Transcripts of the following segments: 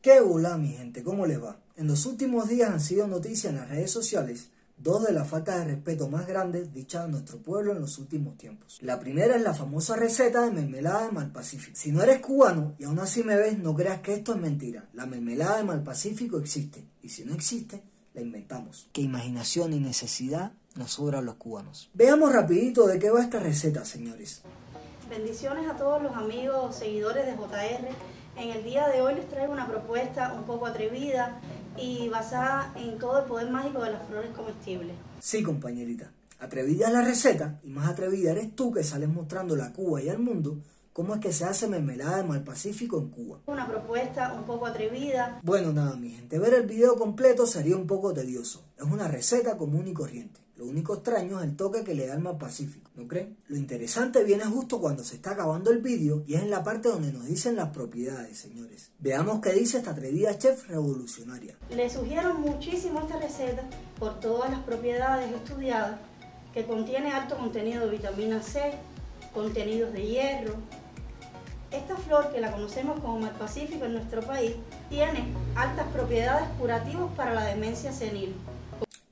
¿Qué hola mi gente? ¿Cómo les va? En los últimos días han sido noticias en las redes sociales dos de las faltas de respeto más grandes dichas a nuestro pueblo en los últimos tiempos. La primera es la famosa receta de mermelada de Malpacífico. Si no eres cubano y aún así me ves, no creas que esto es mentira. La mermelada de Malpacífico existe y si no existe, la inventamos. Qué imaginación y necesidad nos sobran los cubanos. Veamos rapidito de qué va esta receta, señores. Bendiciones a todos los amigos, seguidores de JR. En el día de hoy les traigo una propuesta un poco atrevida y basada en todo el poder mágico de las flores comestibles. Sí, compañerita. Atrevida es la receta y más atrevida eres tú que sales mostrando a Cuba y al mundo cómo es que se hace mermelada de mal Pacífico en Cuba. Una propuesta un poco atrevida. Bueno, nada, mi gente, ver el video completo sería un poco tedioso. Es una receta común y corriente. Lo único extraño es el toque que le da al mar Pacífico, ¿no creen? Lo interesante viene justo cuando se está acabando el vídeo y es en la parte donde nos dicen las propiedades, señores. Veamos qué dice esta atrevida chef revolucionaria. Le sugiero muchísimo esta receta por todas las propiedades estudiadas que contiene alto contenido de vitamina C, contenidos de hierro. Esta flor, que la conocemos como Mar Pacífico en nuestro país, tiene altas propiedades curativas para la demencia senil.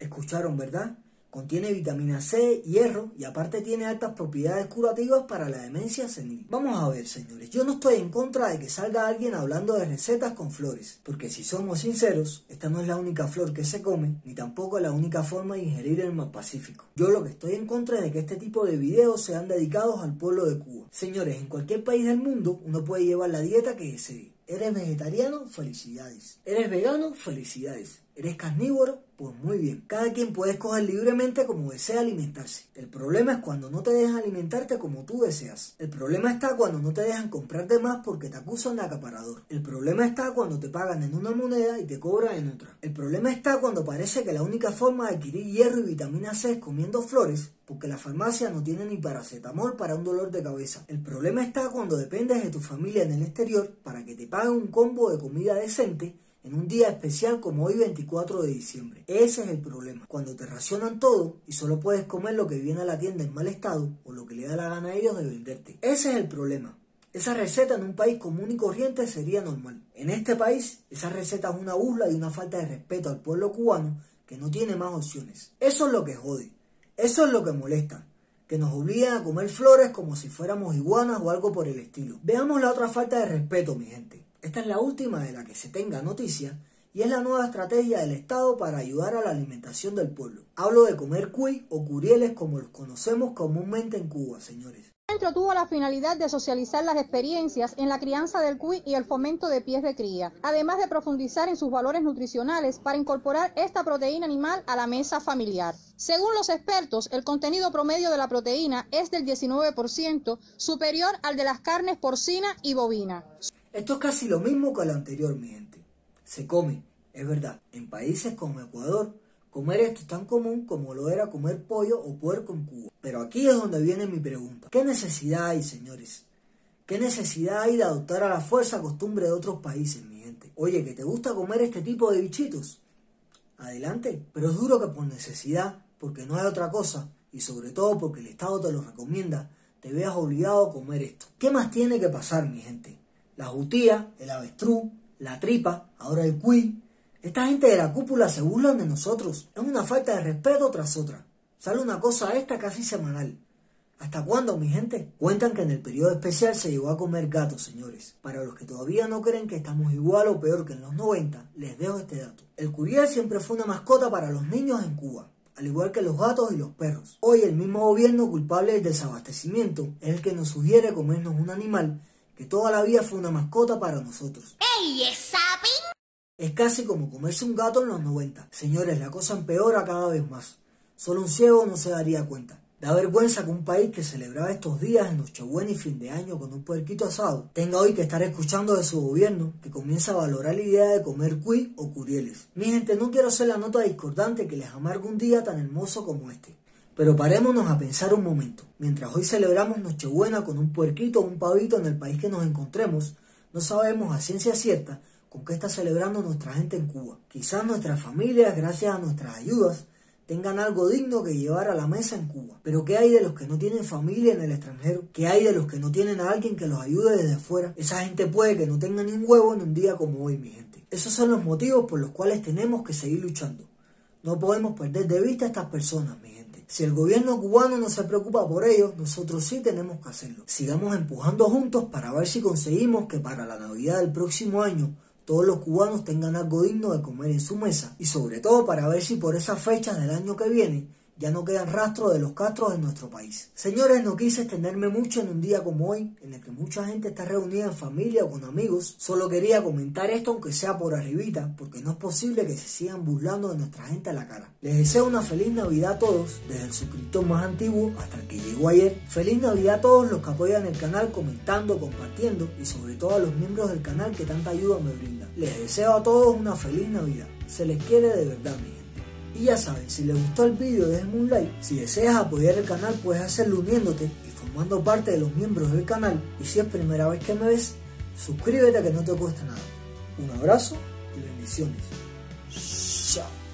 ¿Escucharon, verdad? Contiene vitamina C, hierro y aparte tiene altas propiedades curativas para la demencia senil. Vamos a ver, señores, yo no estoy en contra de que salga alguien hablando de recetas con flores, porque si somos sinceros, esta no es la única flor que se come, ni tampoco la única forma de ingerir el mar Pacífico. Yo lo que estoy en contra es de que este tipo de videos sean dedicados al pueblo de Cuba. Señores, en cualquier país del mundo uno puede llevar la dieta que desee. ¿Eres vegetariano? Felicidades. ¿Eres vegano? Felicidades. ¿Eres carnívoro? Pues muy bien. Cada quien puede escoger libremente como desea alimentarse. El problema es cuando no te dejan alimentarte como tú deseas. El problema está cuando no te dejan comprarte más porque te acusan de acaparador. El problema está cuando te pagan en una moneda y te cobran en otra. El problema está cuando parece que la única forma de adquirir hierro y vitamina C es comiendo flores porque la farmacia no tiene ni paracetamol para un dolor de cabeza. El problema está cuando dependes de tu familia en el exterior para que te paguen un combo de comida decente en un día especial como hoy 24 de diciembre. Ese es el problema. Cuando te racionan todo y solo puedes comer lo que viene a la tienda en mal estado o lo que le da la gana a ellos de venderte. Ese es el problema. Esa receta en un país común y corriente sería normal. En este país, esa receta es una burla y una falta de respeto al pueblo cubano que no tiene más opciones. Eso es lo que jode. Eso es lo que molesta, que nos obligan a comer flores como si fuéramos iguanas o algo por el estilo. Veamos la otra falta de respeto, mi gente. Esta es la última de la que se tenga noticia y es la nueva estrategia del Estado para ayudar a la alimentación del pueblo. Hablo de comer cuy o curieles como los conocemos comúnmente en Cuba, señores. El centro tuvo la finalidad de socializar las experiencias en la crianza del cuy y el fomento de pies de cría, además de profundizar en sus valores nutricionales para incorporar esta proteína animal a la mesa familiar. Según los expertos, el contenido promedio de la proteína es del 19%, superior al de las carnes porcina y bovina. Esto es casi lo mismo que lo anterior, mi gente. Se come, es verdad, en países como Ecuador, Comer esto es tan común como lo era comer pollo o puerco en Cuba. Pero aquí es donde viene mi pregunta. ¿Qué necesidad hay, señores? ¿Qué necesidad hay de adoptar a la fuerza costumbre de otros países, mi gente? Oye, ¿que te gusta comer este tipo de bichitos? Adelante, pero es duro que por necesidad, porque no hay otra cosa, y sobre todo porque el Estado te lo recomienda, te veas obligado a comer esto. ¿Qué más tiene que pasar, mi gente? La jutía, el avestruz, la tripa, ahora el cuy, esta gente de la cúpula se burlan de nosotros. Es una falta de respeto tras otra. Sale una cosa esta casi semanal. ¿Hasta cuándo, mi gente? Cuentan que en el periodo especial se llegó a comer gatos, señores. Para los que todavía no creen que estamos igual o peor que en los 90, les dejo este dato. El curial siempre fue una mascota para los niños en Cuba, al igual que los gatos y los perros. Hoy el mismo gobierno culpable del desabastecimiento es el que nos sugiere comernos un animal que toda la vida fue una mascota para nosotros. ¡Ey, esa es casi como comerse un gato en los 90. Señores, la cosa empeora cada vez más. Solo un ciego no se daría cuenta. Da vergüenza que un país que celebraba estos días en Nochebuena y fin de año con un puerquito asado tenga hoy que estar escuchando de su gobierno que comienza a valorar la idea de comer cuy o curieles. Mi gente, no quiero ser la nota discordante que les amarga un día tan hermoso como este. Pero parémonos a pensar un momento. Mientras hoy celebramos Nochebuena con un puerquito o un pavito en el país que nos encontremos, no sabemos a ciencia cierta con qué está celebrando nuestra gente en Cuba. Quizás nuestras familias, gracias a nuestras ayudas, tengan algo digno que llevar a la mesa en Cuba. Pero ¿qué hay de los que no tienen familia en el extranjero? ¿Qué hay de los que no tienen a alguien que los ayude desde fuera? Esa gente puede que no tenga ni un huevo en un día como hoy, mi gente. Esos son los motivos por los cuales tenemos que seguir luchando. No podemos perder de vista a estas personas, mi gente. Si el gobierno cubano no se preocupa por ellos, nosotros sí tenemos que hacerlo. Sigamos empujando juntos para ver si conseguimos que para la Navidad del próximo año todos los cubanos tengan algo digno de comer en su mesa y sobre todo para ver si por esas fechas del año que viene ya no quedan rastros de los castros en nuestro país. Señores, no quise extenderme mucho en un día como hoy, en el que mucha gente está reunida en familia o con amigos. Solo quería comentar esto aunque sea por arribita, porque no es posible que se sigan burlando de nuestra gente a la cara. Les deseo una feliz Navidad a todos, desde el suscriptor más antiguo hasta el que llegó ayer. Feliz Navidad a todos los que apoyan el canal comentando, compartiendo y sobre todo a los miembros del canal que tanta ayuda me brindan. Les deseo a todos una feliz Navidad. Se les quiere de verdad, mi y ya saben, si les gustó el vídeo déjenme un like. Si deseas apoyar el canal puedes hacerlo uniéndote y formando parte de los miembros del canal. Y si es primera vez que me ves, suscríbete que no te cuesta nada. Un abrazo y bendiciones. Chao.